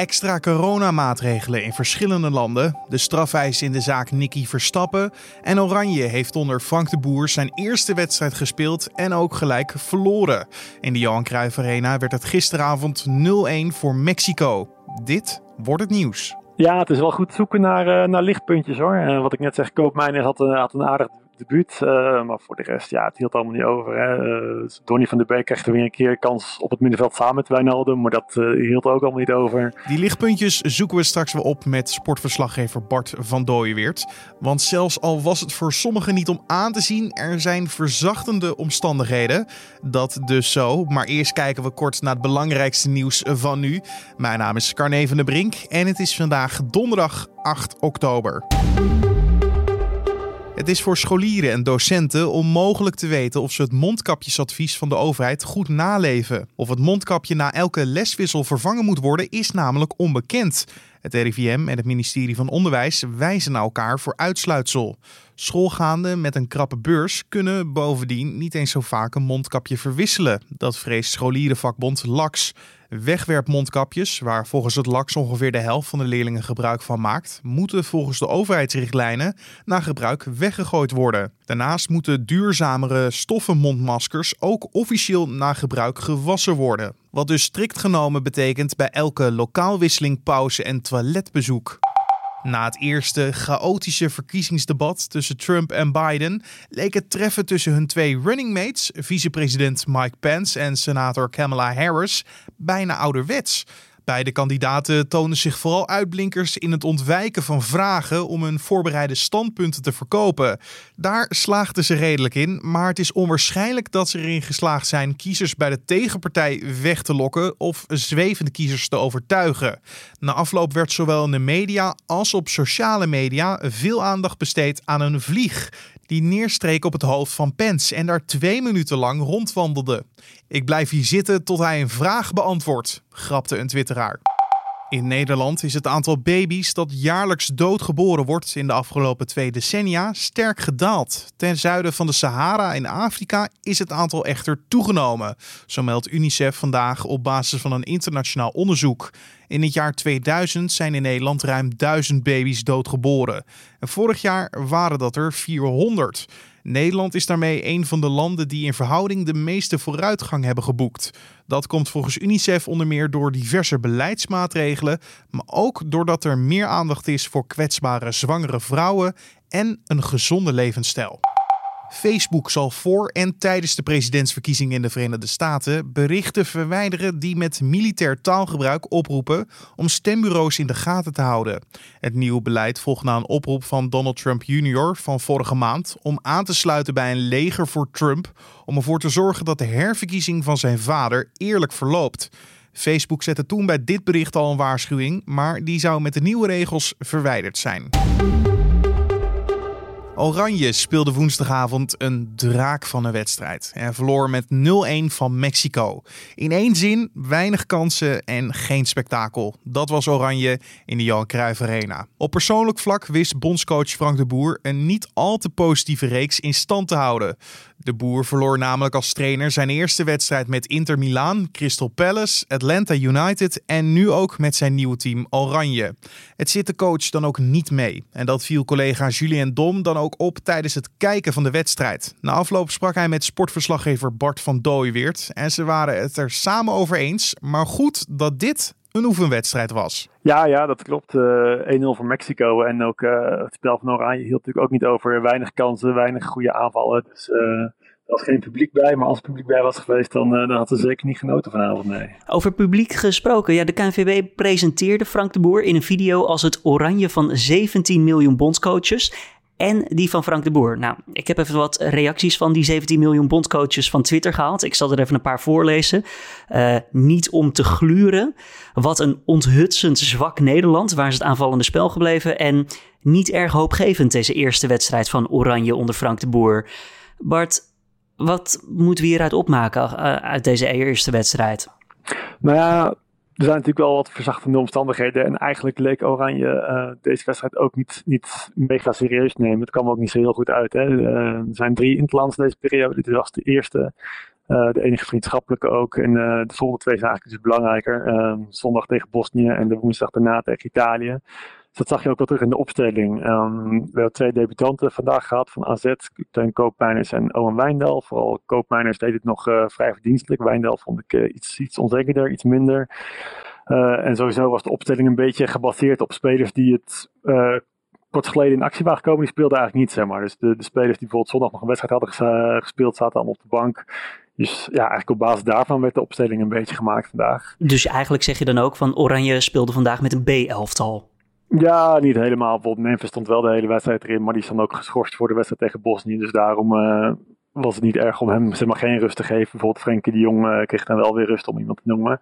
Extra coronamaatregelen in verschillende landen, de strafeis in de zaak Nicky Verstappen en Oranje heeft onder Frank de Boer zijn eerste wedstrijd gespeeld en ook gelijk verloren. In de Johan Cruijff Arena werd het gisteravond 0-1 voor Mexico. Dit wordt het nieuws. Ja, het is wel goed zoeken naar, uh, naar lichtpuntjes hoor. Uh, wat ik net zeg, Koopmijner had, uh, had een aardig debuut. Uh, maar voor de rest, ja, het hield allemaal niet over. Hè. Uh, Donny van der Beek kreeg er weer een keer kans op het middenveld samen met Wijnaldum. Maar dat uh, hield ook allemaal niet over. Die lichtpuntjes zoeken we straks weer op met sportverslaggever Bart van Dooyeweert. Want zelfs al was het voor sommigen niet om aan te zien, er zijn verzachtende omstandigheden. Dat dus zo. Maar eerst kijken we kort naar het belangrijkste nieuws van nu. Mijn naam is Carne van der Brink en het is vandaag donderdag 8 oktober. Het is voor scholieren en docenten onmogelijk te weten of ze het mondkapjesadvies van de overheid goed naleven. Of het mondkapje na elke leswissel vervangen moet worden, is namelijk onbekend. Het RIVM en het ministerie van Onderwijs wijzen naar elkaar voor uitsluitsel. Schoolgaanden met een krappe beurs kunnen bovendien niet eens zo vaak een mondkapje verwisselen. Dat vreest scholierenvakbond LAX. Wegwerpmondkapjes, waar volgens het LAX ongeveer de helft van de leerlingen gebruik van maakt, moeten volgens de overheidsrichtlijnen na gebruik weggegooid worden. Daarnaast moeten duurzamere stoffen mondmaskers ook officieel na gebruik gewassen worden. Wat dus strikt genomen betekent bij elke lokaalwisseling, pauze en toiletbezoek. Na het eerste chaotische verkiezingsdebat tussen Trump en Biden leek het treffen tussen hun twee running mates, vicepresident Mike Pence en senator Kamala Harris, bijna ouderwets. Beide kandidaten tonen zich vooral uitblinkers in het ontwijken van vragen om hun voorbereide standpunten te verkopen. Daar slaagden ze redelijk in, maar het is onwaarschijnlijk dat ze erin geslaagd zijn kiezers bij de tegenpartij weg te lokken of zwevende kiezers te overtuigen. Na afloop werd zowel in de media als op sociale media veel aandacht besteed aan een vlieg die neerstreek op het hoofd van Pence en daar twee minuten lang rondwandelde. Ik blijf hier zitten tot hij een vraag beantwoordt, grapte een twitteraar. In Nederland is het aantal baby's dat jaarlijks doodgeboren wordt in de afgelopen twee decennia sterk gedaald. Ten zuiden van de Sahara in Afrika is het aantal echter toegenomen, zo meldt UNICEF vandaag op basis van een internationaal onderzoek. In het jaar 2000 zijn in Nederland ruim 1000 baby's doodgeboren. En vorig jaar waren dat er 400. Nederland is daarmee een van de landen die in verhouding de meeste vooruitgang hebben geboekt. Dat komt volgens UNICEF onder meer door diverse beleidsmaatregelen, maar ook doordat er meer aandacht is voor kwetsbare zwangere vrouwen en een gezonde levensstijl. Facebook zal voor en tijdens de presidentsverkiezingen in de Verenigde Staten berichten verwijderen die met militair taalgebruik oproepen om stembureaus in de gaten te houden. Het nieuwe beleid volgt na een oproep van Donald Trump Jr. van vorige maand om aan te sluiten bij een leger voor Trump om ervoor te zorgen dat de herverkiezing van zijn vader eerlijk verloopt. Facebook zette toen bij dit bericht al een waarschuwing, maar die zou met de nieuwe regels verwijderd zijn. Oranje speelde woensdagavond een draak van een wedstrijd en verloor met 0-1 van Mexico. In één zin, weinig kansen en geen spektakel. Dat was Oranje in de Johan Cruijff Arena. Op persoonlijk vlak wist bondscoach Frank de Boer een niet al te positieve reeks in stand te houden. De Boer verloor namelijk als trainer zijn eerste wedstrijd met Inter Milaan, Crystal Palace, Atlanta United en nu ook met zijn nieuwe team Oranje. Het zit de coach dan ook niet mee. En dat viel collega Julien Dom dan op tijdens het kijken van de wedstrijd. Na afloop sprak hij met sportverslaggever Bart van Dooyeweert en ze waren het er samen over eens. Maar goed dat dit een oefenwedstrijd was. Ja, ja, dat klopt. Uh, 1-0 voor Mexico. En ook uh, het spel van Oranje hield natuurlijk ook niet over weinig kansen, weinig goede aanvallen. Dus uh, er was geen publiek bij. Maar als er publiek bij was geweest, dan, dan hadden ze zeker niet genoten vanavond. Nee. Over publiek gesproken. Ja, de KNVB presenteerde Frank de Boer in een video als het oranje van 17 miljoen bondscoaches en die van Frank de Boer. Nou, ik heb even wat reacties van die 17 miljoen bondcoaches van Twitter gehaald. Ik zal er even een paar voorlezen. Uh, niet om te gluren. Wat een onthutsend zwak Nederland. Waar is het aanvallende spel gebleven? En niet erg hoopgevend deze eerste wedstrijd van Oranje onder Frank de Boer. Bart, wat moeten we hieruit opmaken uh, uit deze eerste wedstrijd? Nou ja, er zijn natuurlijk wel wat verzachtende omstandigheden. En eigenlijk leek Oranje uh, deze wedstrijd ook niet, niet mega serieus nemen. Het kwam ook niet zo heel goed uit. Hè. Uh, er zijn drie interlands deze periode. Dit was de eerste. de enige vriendschappelijke ook. En de volgende twee zijn eigenlijk dus belangrijker. Ehm, zondag tegen Bosnië en de woensdag daarna tegen Italië. Dat zag je ook wel terug in de opstelling. Ehm, we hebben twee debutanten vandaag gehad van AZ, Teun Koopmeiners en Owen Wijndal. Vooral Koopmeiners deed het nog vrij verdienstelijk. Wijndal vond ik iets, iets onzekerder, iets minder. en sowieso was de opstelling een beetje gebaseerd op spelers die het kort geleden in actie waren gekomen, die speelden eigenlijk niet, zeg maar. Dus de, de spelers die bijvoorbeeld zondag nog een wedstrijd hadden gespeeld, zaten allemaal op de bank. Dus ja, eigenlijk op basis daarvan werd de opstelling een beetje gemaakt vandaag. Dus eigenlijk zeg je dan ook van Oranje speelde vandaag met een B-elftal? Ja, niet helemaal. Bijvoorbeeld Memphis stond wel de hele wedstrijd erin, maar die stond ook geschorst voor de wedstrijd tegen Bosnië. Dus daarom uh, was het niet erg om hem zeg maar, geen rust te geven. Bijvoorbeeld Frenkie de Jong uh, kreeg dan wel weer rust om iemand te noemen.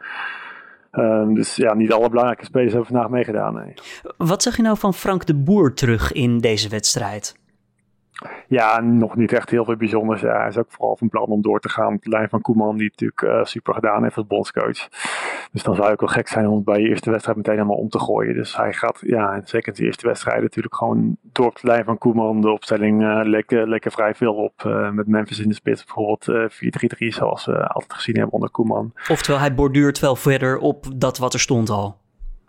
Ehm, dus ja, niet alle belangrijke spelers hebben vandaag meegedaan. Wat zeg je nou van Frank de Boer terug in deze wedstrijd? Ja, nog niet echt heel veel bijzonders. Ja, hij is ook vooral van plan om door te gaan op de lijn van Koeman, die natuurlijk uh, super gedaan heeft als bondscoach. Dus dan zou ik wel gek zijn om het bij je eerste wedstrijd meteen helemaal om te gooien. Dus hij gaat, ja, zeker in de eerste wedstrijd natuurlijk gewoon door op de lijn van Koeman. De opstelling uh, lekker, lekker vrij veel op. Uh, met Memphis in de spits bijvoorbeeld 4-3-3 zoals we altijd gezien hebben onder Koeman. Oftewel, hij borduurt wel verder op dat wat er stond al.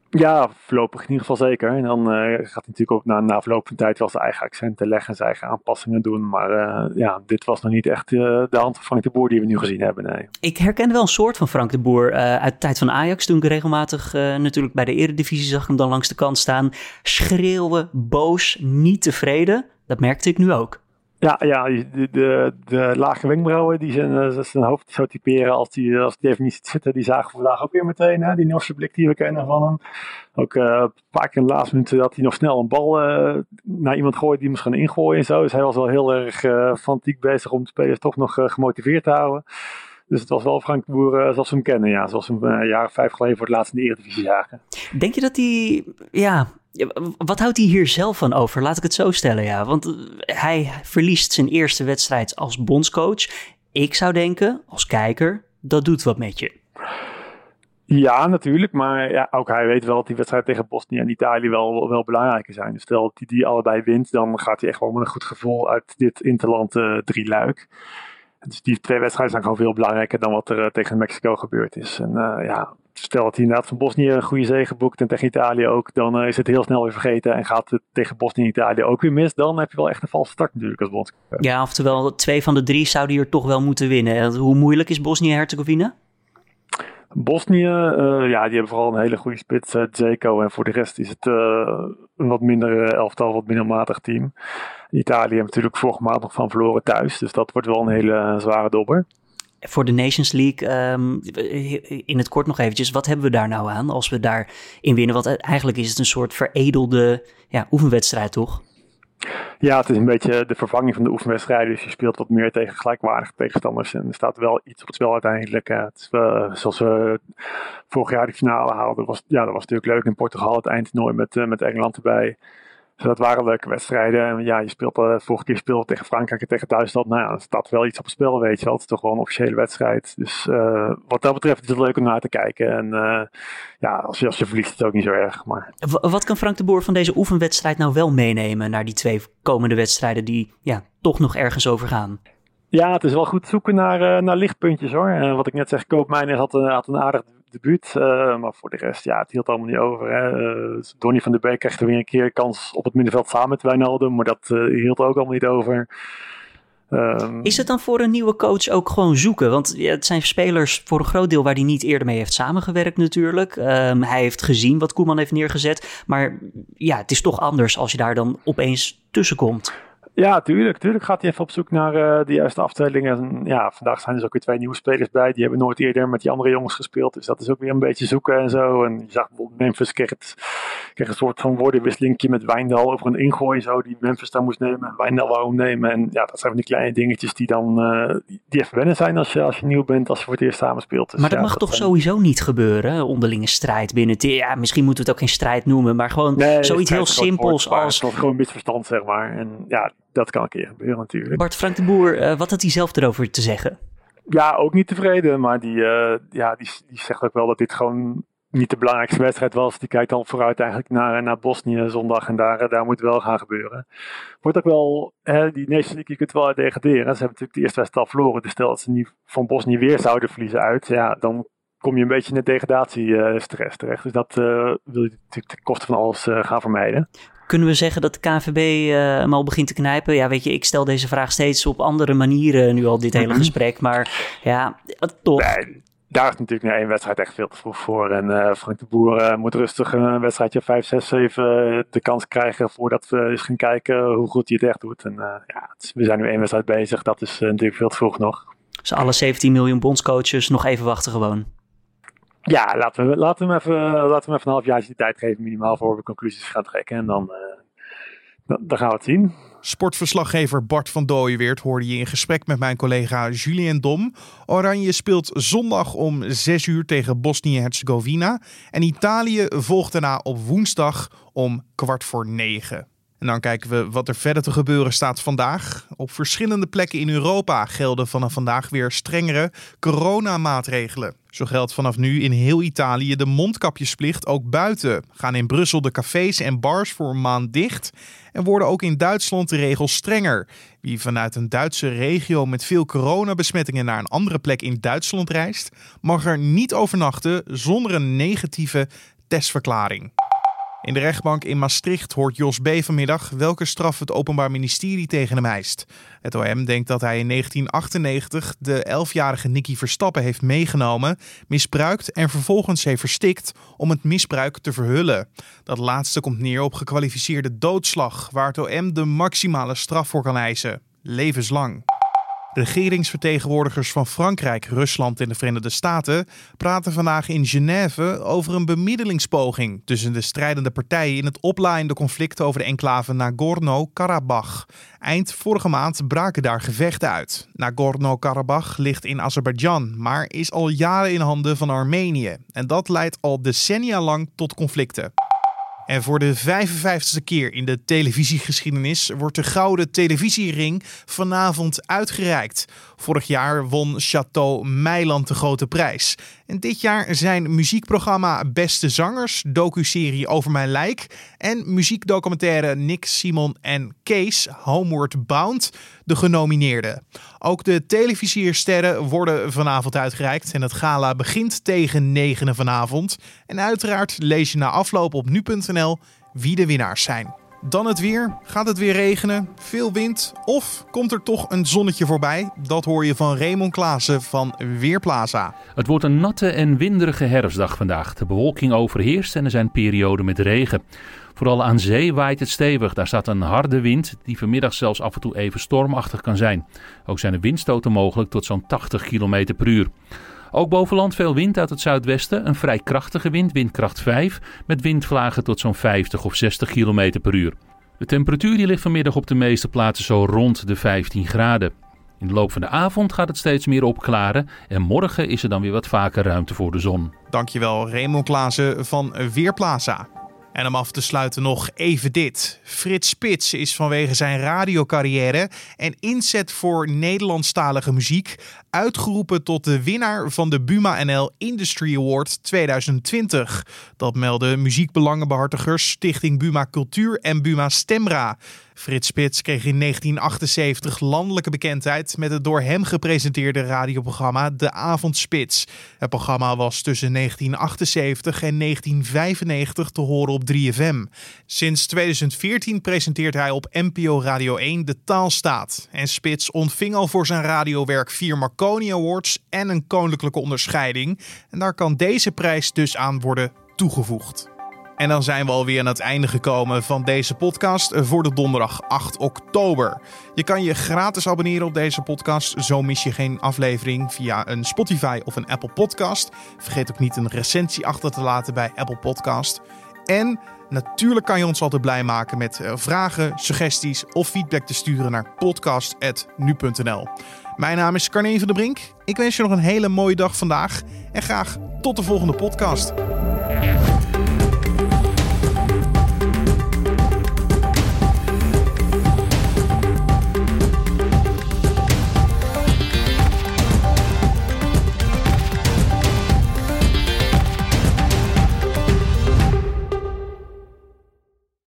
Ja, voorlopig in ieder geval zeker. En dan uh, gaat hij natuurlijk ook na, na verloop van tijd wel zijn eigen accenten leggen en zijn eigen aanpassingen doen. Maar uh, ja, dit was nog niet echt uh, de hand van Frank de Boer die we nu gezien hebben. Nee. Ik herkende wel een soort van Frank de Boer uit de tijd van Ajax. Toen ik regelmatig natuurlijk bij de Eredivisie zag hem dan langs de kant staan. Schreeuwen, boos, niet tevreden. Dat merkte ik nu ook. Ja, ja de, de, de lage wenkbrauwen die zijn, uh, zijn hoofd zo typeren als die, als die even niet zitten. Die zagen we vandaag ook weer meteen. Hè? Die Norse blik die we kennen van hem. Ook uh, een paar keer in de laatste minuten dat hij nog snel een bal uh, naar iemand gooit die moest gaan ingooien en zo. Dus hij was wel heel erg fanatiek bezig om de spelers toch nog gemotiveerd te houden. Dus het was wel Frank de Boer zoals we hem kennen. Ja. Zoals we hem een jaar of vijf geleden voor het laatst in de Eredivisie zagen. Denk je dat hij ja, wat houdt hij hier zelf van over? Laat ik het zo stellen, ja. Want eh, hij verliest zijn eerste wedstrijd als bondscoach. Ik zou denken, als kijker, dat doet wat met je. Ja, natuurlijk. Maar ja, ook hij weet wel dat die wedstrijd tegen Bosnië en Italië wel, wel belangrijker zijn. Dus stel dat hij die allebei wint, dan gaat hij echt wel met een goed gevoel uit dit interland uh, drie luik. Dus die twee wedstrijden zijn gewoon veel belangrijker dan wat er uh, tegen Mexico gebeurd is. En uh, ja, stel dat hij inderdaad van Bosnië een goede zege boekt en tegen Italië ook, dan uh, is het heel snel weer vergeten en gaat het tegen Bosnië en Italië ook weer mis. Dan heb je wel echt een valse start natuurlijk als bondscoach. Ja, oftewel twee van de drie zouden hier toch wel moeten winnen. Hoe moeilijk is Bosnië-Herzegovina? Bosnië, uh, ja, die hebben vooral een hele goede spits, uh, Zeko. En voor de rest is het uh, een wat minder elftal, wat minder matig team. Italië heeft natuurlijk vorige maand nog van verloren thuis. Dus dat wordt wel een hele zware dobber. Voor de Nations League, um, in het kort nog eventjes, wat hebben we daar nou aan als we daarin winnen? Want eigenlijk is het een soort veredelde ja, oefenwedstrijd, toch? Ja, het is een beetje de vervanging van de oefenwedstrijden. Dus je speelt wat meer tegen gelijkwaardige tegenstanders. En er staat wel iets op het spel uiteindelijk. Het uh, zoals we vorig jaar de finale haalden. Was, ja, dat was natuurlijk leuk in Portugal. Het eindtoernooi met, uh, met Engeland erbij. Dus dat waren leuke wedstrijden. En ja, je speelt, uh, vorige keer speelde tegen Frankrijk en tegen Duitsland. Nou ja, er staat wel iets op het spel, weet je wel. Het is toch wel een officiële wedstrijd. Dus uh, wat dat betreft is het leuk om naar te kijken. En uh, ja, als je, als je verliest is het ook niet zo erg. Maar... Wat kan Frank de Boer van deze oefenwedstrijd nou wel meenemen naar die twee komende wedstrijden die ja, toch nog ergens over gaan? Ja, het is wel goed zoeken naar, naar lichtpuntjes hoor. En wat ik net zeg, Koopmijner had, had een aardig debuut. Uh, maar voor de rest, ja, het hield allemaal niet over. Hè. Uh, Donny van der Beek kreeg er weer een keer kans op het middenveld samen met Wijnaldum. Maar dat uh, hield ook allemaal niet over. Um, is het dan voor een nieuwe coach ook gewoon zoeken? Want ja, het zijn spelers voor een groot deel waar hij niet eerder mee heeft samengewerkt natuurlijk. Um, hij heeft gezien wat Koeman heeft neergezet. Maar ja, het is toch anders als je daar dan opeens tussen komt. Ja, tuurlijk. Tuurlijk gaat hij even op zoek naar uh, de juiste afdelingen. En ja, vandaag zijn er dus ook weer twee nieuwe spelers bij. Die hebben nooit eerder met die andere jongens gespeeld. Dus dat is ook weer een beetje zoeken en zo. En je zag bijvoorbeeld Memphis het, kreeg een soort van woordenwisselingje met Wijndal over een ingooi zo. Die Memphis dan moest nemen en Wijndal wou nemen. En ja, dat zijn van die kleine dingetjes die dan uh, die even wennen zijn als je, als je nieuw bent. Als je voor het eerst samen speelt. Dus, maar dat mag toch sowieso niet gebeuren? Onderlinge strijd binnen het... Ja, misschien moeten we het ook geen strijd noemen. Maar gewoon nee, zoiets heel simpels als... Het gewoon misverstand zeg maar. En ja, dat kan een keer gebeuren natuurlijk. Bart Frank de Boer, uh, wat had hij zelf erover te zeggen? Ja, ook niet tevreden. Maar die, uh, ja, die, die zegt ook wel dat dit gewoon niet de belangrijkste wedstrijd was. Die kijkt dan vooruit eigenlijk naar, naar Bosnië zondag. En daar, daar moet wel gaan gebeuren. Wordt ook wel, hè, die Nations League, je kunt wel degraderen. Ze hebben natuurlijk de eerste wedstrijd al verloren. Dus stel dat ze niet van Bosnië weer zouden verliezen uit. Ja, dan kom je een beetje in de degradatiestress terecht. Dus dat wil je natuurlijk ten koste van alles gaan vermijden. Kunnen we zeggen dat de KVB uh, hem al begint te knijpen? Ja, weet je, ik stel deze vraag steeds op andere manieren nu al dit hele gesprek. Maar ja, toch. Nee, daar is natuurlijk naar één wedstrijd echt veel te vroeg voor. En uh, Frank de Boer uh, moet rustig een wedstrijdje 5, 6, 7 de kans krijgen voordat we eens gaan kijken hoe goed hij het echt doet. En ja, we zijn nu één wedstrijd bezig. Dat is natuurlijk veel te vroeg nog. Dus alle 17 miljoen bondscoaches nog even wachten gewoon. Ja, laten we, laten we, hem even, laten we hem even een half jaar die tijd geven minimaal voor we conclusies gaan trekken. En dan, dan, gaan we het zien. Sportverslaggever Bart van Dooyeweert hoorde je in gesprek met mijn collega Julien Dom. Oranje speelt zondag om 6 uur tegen Bosnië-Herzegovina. En Italië volgt daarna op woensdag om kwart voor negen. En dan kijken we wat er verder te gebeuren staat vandaag. Op verschillende plekken in Europa gelden vanaf vandaag weer strengere coronamaatregelen. Zo geldt vanaf nu in heel Italië de mondkapjesplicht ook buiten. Gaan in Brussel de cafés en bars voor een maand dicht. En worden ook in Duitsland de regels strenger. Wie vanuit een Duitse regio met veel coronabesmettingen naar een andere plek in Duitsland reist, mag er niet overnachten zonder een negatieve testverklaring. In de rechtbank in Maastricht hoort Jos B. vanmiddag welke straf het Openbaar Ministerie tegen hem eist. Het OM denkt dat hij in 1998 de 11-jarige Nicky Verstappen heeft meegenomen, misbruikt en vervolgens heeft verstikt om het misbruik te verhullen. Dat laatste komt neer op gekwalificeerde doodslag, waar het OM de maximale straf voor kan eisen: levenslang. Regeringsvertegenwoordigers van Frankrijk, Rusland en de Verenigde Staten praten vandaag in Genève over een bemiddelingspoging tussen de strijdende partijen in het oplaaiende conflict over de enclave Nagorno-Karabakh. Eind vorige maand braken daar gevechten uit. Nagorno-Karabakh ligt in Azerbeidzjan, maar is al jaren in handen van Armenië. En dat leidt al decennia lang tot conflicten. En voor de 55ste keer in de televisiegeschiedenis wordt de Gouden Televisiering vanavond uitgereikt. Vorig jaar won Chateau Meiland de grote prijs. En dit jaar zijn muziekprogramma Beste Zangers, docuserie Over Mijn Lijk en muziekdocumentaire Nick, Simon en Kees Homeward Bound de genomineerden. Ook de televisiersterren worden vanavond uitgereikt en het gala begint tegen 9 vanavond. En uiteraard lees je na afloop op nu.nl wie de winnaars zijn. Dan het weer. Gaat het weer regenen? Veel wind? Of komt er toch een zonnetje voorbij? Dat hoor je van Raymond Klaassen van Weerplaza. Het wordt een natte en winderige herfstdag vandaag. De bewolking overheerst en er zijn perioden met regen. Vooral aan zee waait het stevig. Daar staat een harde wind die vanmiddag zelfs af en toe even stormachtig kan zijn. Ook zijn er windstoten mogelijk tot zo'n 80 km per uur. Ook boven land veel wind uit het zuidwesten. Een vrij krachtige wind, windkracht 5, met windvlagen tot zo'n 50 of 60 km per uur. De temperatuur die ligt vanmiddag op de meeste plaatsen zo rond de 15 graden. In de loop van de avond gaat het steeds meer opklaren en morgen is er dan weer wat vaker ruimte voor de zon. Dankjewel Raymond Klaassen van Weerplaza. En om af te sluiten nog even dit. Frits Spits is vanwege zijn radiocarrière en inzet voor Nederlandstalige muziek uitgeroepen tot de winnaar van de Buma NL Industry Award 2020. Dat melden muziekbelangenbehartigers Stichting Buma Cultuur en Buma Stemra. Frits Spits kreeg in 1978 landelijke bekendheid met het door hem gepresenteerde radioprogramma De Avondspits. Het programma was tussen 1978 en 1995 te horen op 3FM. Sinds 2014 presenteert hij op NPO Radio 1 De Taalstaat. En Spits ontving al voor zijn radiowerk vier Marconi Awards en een koninklijke onderscheiding. En daar kan deze prijs dus aan worden toegevoegd. En dan zijn we alweer aan het einde gekomen van deze podcast voor de donderdag 8 oktober. Je kan je gratis abonneren op deze podcast, zo mis je geen aflevering via een Spotify of een Apple Podcast. Vergeet ook niet een recensie achter te laten bij Apple Podcast. En natuurlijk kan je ons altijd blij maken met eh, vragen, suggesties of feedback te sturen naar podcast.nu.nl. Mijn naam is Carne van der Brink. Ik wens je nog een hele mooie dag vandaag en graag tot de volgende podcast.